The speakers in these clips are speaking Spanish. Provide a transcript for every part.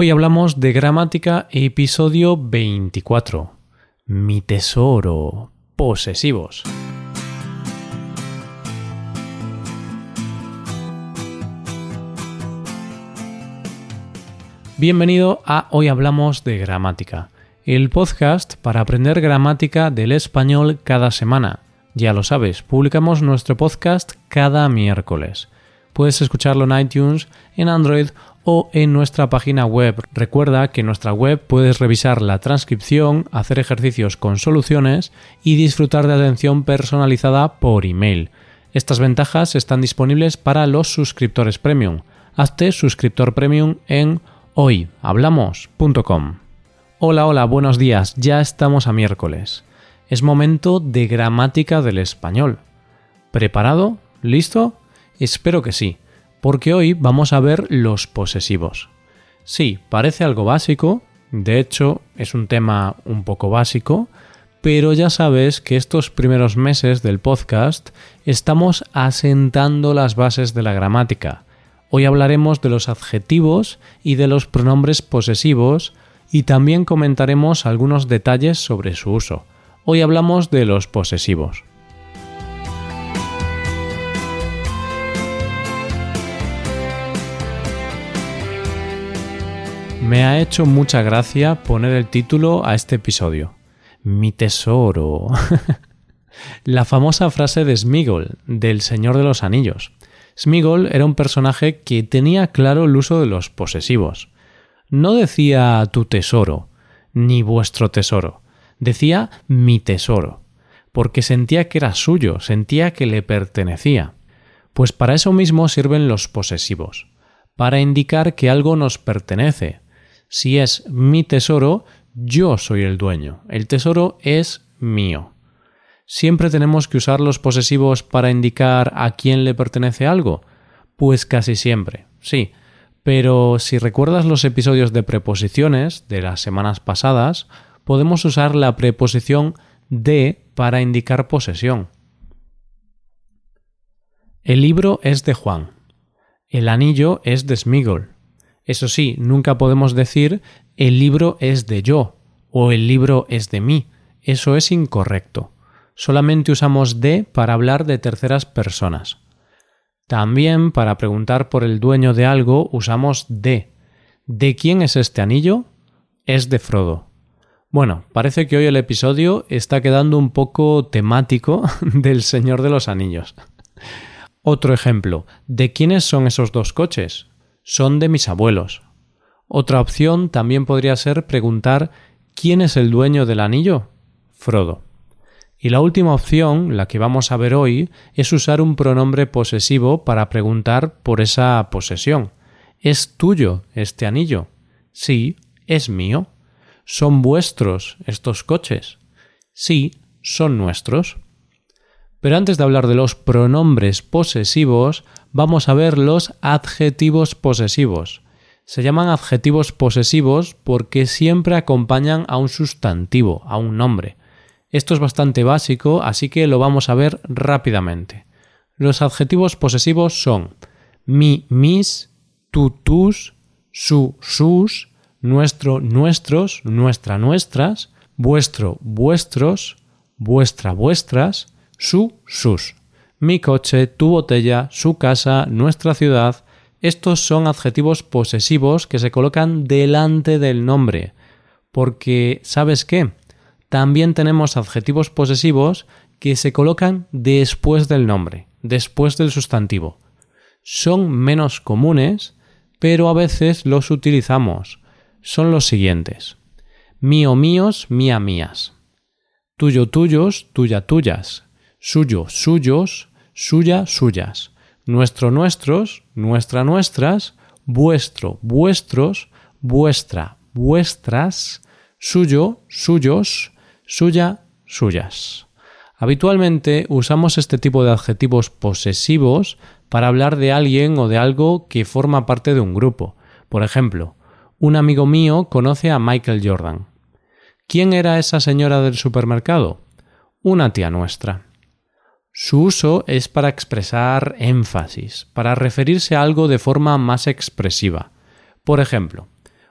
Hoy hablamos de gramática, episodio 24. Mi tesoro. Posesivos. Bienvenido a Hoy Hablamos de Gramática, el podcast para aprender gramática del español cada semana. Ya lo sabes, publicamos nuestro podcast cada miércoles. Puedes escucharlo en iTunes, en Android o en nuestra página web. Recuerda que en nuestra web puedes revisar la transcripción, hacer ejercicios con soluciones y disfrutar de atención personalizada por email. Estas ventajas están disponibles para los suscriptores premium. Hazte suscriptor premium en hoyhablamos.com. Hola, hola, buenos días, ya estamos a miércoles. Es momento de gramática del español. ¿Preparado? ¿Listo? Espero que sí, porque hoy vamos a ver los posesivos. Sí, parece algo básico, de hecho es un tema un poco básico, pero ya sabes que estos primeros meses del podcast estamos asentando las bases de la gramática Hoy hablaremos de los adjetivos y de los pronombres posesivos y también comentaremos algunos detalles sobre su uso. Hoy hablamos de los posesivos. Me ha hecho mucha gracia poner el título a este episodio. Mi tesoro. La famosa frase de Smigol, del Señor de los Anillos. Smigol era un personaje que tenía claro el uso de los posesivos. No decía tu tesoro, ni vuestro tesoro, decía mi tesoro, porque sentía que era suyo, sentía que le pertenecía. Pues para eso mismo sirven los posesivos, para indicar que algo nos pertenece. Si es mi tesoro, yo soy el dueño, el tesoro es mío. ¿Siempre tenemos que usar los posesivos para indicar a quién le pertenece algo? Pues casi siempre, sí. Pero si recuerdas los episodios de preposiciones de las semanas pasadas, podemos usar la preposición de para indicar posesión. El libro es de Juan. El anillo es de Smigol. Eso sí, nunca podemos decir el libro es de yo o el libro es de mí. Eso es incorrecto solamente usamos de para hablar de terceras personas. También para preguntar por el dueño de algo usamos de. ¿De quién es este anillo? Es de Frodo. Bueno, parece que hoy el episodio está quedando un poco temático del Señor de los Anillos. Otro ejemplo, ¿de quiénes son esos dos coches? Son de mis abuelos. Otra opción también podría ser preguntar ¿quién es el dueño del anillo? Frodo. Y la última opción, la que vamos a ver hoy, es usar un pronombre posesivo para preguntar por esa posesión. ¿Es tuyo este anillo? Sí, es mío. ¿Son vuestros estos coches? Sí, son nuestros. Pero antes de hablar de los pronombres posesivos, vamos a ver los adjetivos posesivos. Se llaman adjetivos posesivos porque siempre acompañan a un sustantivo, a un nombre. Esto es bastante básico, así que lo vamos a ver rápidamente. Los adjetivos posesivos son mi, mis, tú, tus, su, sus, nuestro, nuestros, nuestra, nuestras, vuestro, vuestros, vuestra, vuestras, su, sus. Mi coche, tu botella, su casa, nuestra ciudad. Estos son adjetivos posesivos que se colocan delante del nombre. Porque, ¿sabes qué? también tenemos adjetivos posesivos que se colocan después del nombre, después del sustantivo. Son menos comunes, pero a veces los utilizamos. Son los siguientes. Mío míos, mía mías. Tuyo tuyos, tuya tuyas. Suyo suyos, suya suyas. Nuestro nuestros, nuestra nuestras. Vuestro vuestros, vuestra vuestras. Suyo suyos, suya, suyas. Habitualmente usamos este tipo de adjetivos posesivos para hablar de alguien o de algo que forma parte de un grupo. Por ejemplo, un amigo mío conoce a Michael Jordan. ¿Quién era esa señora del supermercado? Una tía nuestra. Su uso es para expresar énfasis, para referirse a algo de forma más expresiva. Por ejemplo,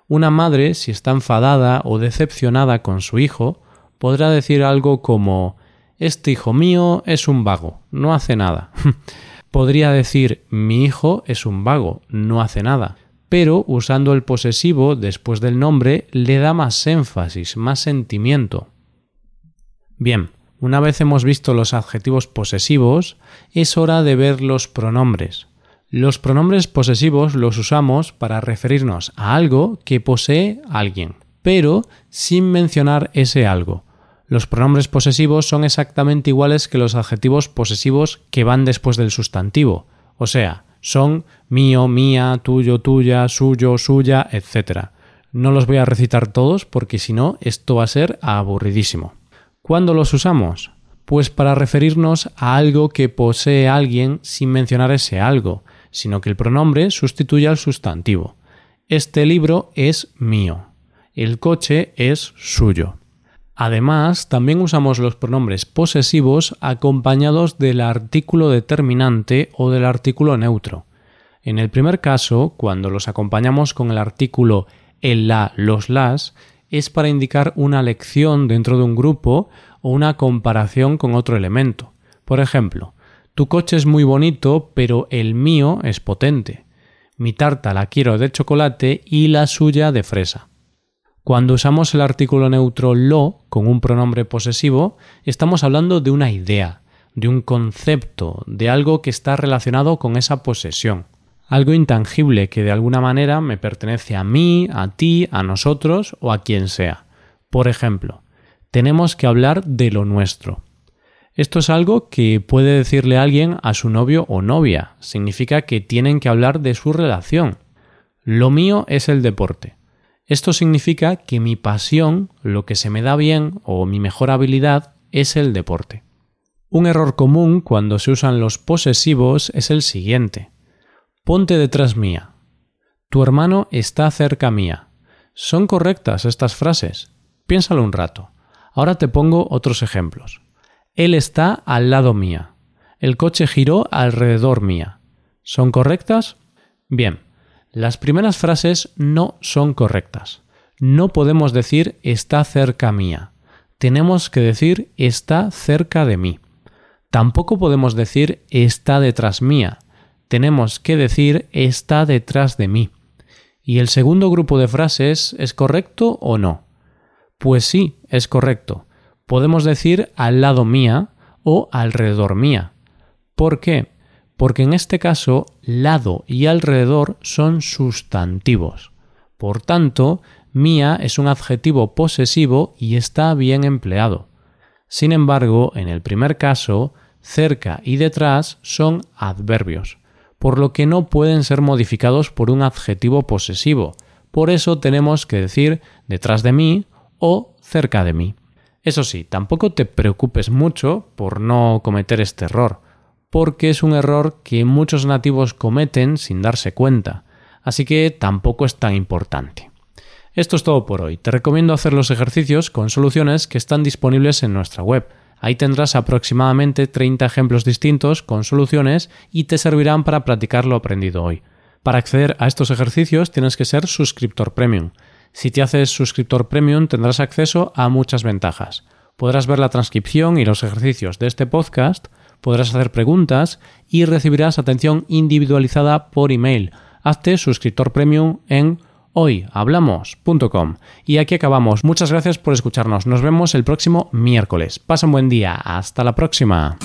Una madre, si está enfadada o decepcionada con su hijo, podrá decir algo como Este hijo mío es un vago, no hace nada. Podría decir mi hijo es un vago, no hace nada. Pero usando el posesivo después del nombre le da más énfasis, más sentimiento. Bien, una vez hemos visto los adjetivos posesivos, es hora de ver los pronombres. Los pronombres posesivos los usamos para referirnos a algo que posee alguien, pero sin mencionar ese algo. Los pronombres posesivos son exactamente iguales que los adjetivos posesivos que van después del sustantivo, o sea, son mío, mía, tuyo, tuya, suyo, suya, etc. No los voy a recitar todos porque si no esto va a ser aburridísimo. ¿Cuándo los usamos? Pues para referirnos a algo que posee alguien sin mencionar ese algo, sino que el pronombre sustituye al sustantivo. Este libro es mío. El coche es suyo. Además, también usamos los pronombres posesivos acompañados del artículo determinante o del artículo neutro. En el primer caso, cuando los acompañamos con el artículo el la, los las, es para indicar una lección dentro de un grupo o una comparación con otro elemento. Por ejemplo, tu coche es muy bonito, pero el mío es potente. Mi tarta la quiero de chocolate y la suya de fresa. Cuando usamos el artículo neutro lo con un pronombre posesivo, estamos hablando de una idea, de un concepto, de algo que está relacionado con esa posesión. Algo intangible que de alguna manera me pertenece a mí, a ti, a nosotros o a quien sea. Por ejemplo, tenemos que hablar de lo nuestro. Esto es algo que puede decirle alguien a su novio o novia. Significa que tienen que hablar de su relación. Lo mío es el deporte. Esto significa que mi pasión, lo que se me da bien o mi mejor habilidad es el deporte. Un error común cuando se usan los posesivos es el siguiente. Ponte detrás mía. Tu hermano está cerca mía. ¿Son correctas estas frases? Piénsalo un rato. Ahora te pongo otros ejemplos. Él está al lado mía. El coche giró alrededor mía. ¿Son correctas? Bien, las primeras frases no son correctas. No podemos decir está cerca mía. Tenemos que decir está cerca de mí. Tampoco podemos decir está detrás mía. Tenemos que decir está detrás de mí. ¿Y el segundo grupo de frases es correcto o no? Pues sí, es correcto podemos decir al lado mía o alrededor mía. ¿Por qué? Porque en este caso lado y alrededor son sustantivos. Por tanto, mía es un adjetivo posesivo y está bien empleado. Sin embargo, en el primer caso, cerca y detrás son adverbios, por lo que no pueden ser modificados por un adjetivo posesivo. Por eso tenemos que decir detrás de mí o cerca de mí. Eso sí, tampoco te preocupes mucho por no cometer este error, porque es un error que muchos nativos cometen sin darse cuenta, así que tampoco es tan importante. Esto es todo por hoy. Te recomiendo hacer los ejercicios con soluciones que están disponibles en nuestra web. Ahí tendrás aproximadamente 30 ejemplos distintos con soluciones y te servirán para practicar lo aprendido hoy. Para acceder a estos ejercicios tienes que ser suscriptor premium. Si te haces suscriptor premium tendrás acceso a muchas ventajas. Podrás ver la transcripción y los ejercicios de este podcast, podrás hacer preguntas y recibirás atención individualizada por email. Hazte suscriptor premium en hoyhablamos.com. Y aquí acabamos. Muchas gracias por escucharnos. Nos vemos el próximo miércoles. Pasa un buen día. Hasta la próxima.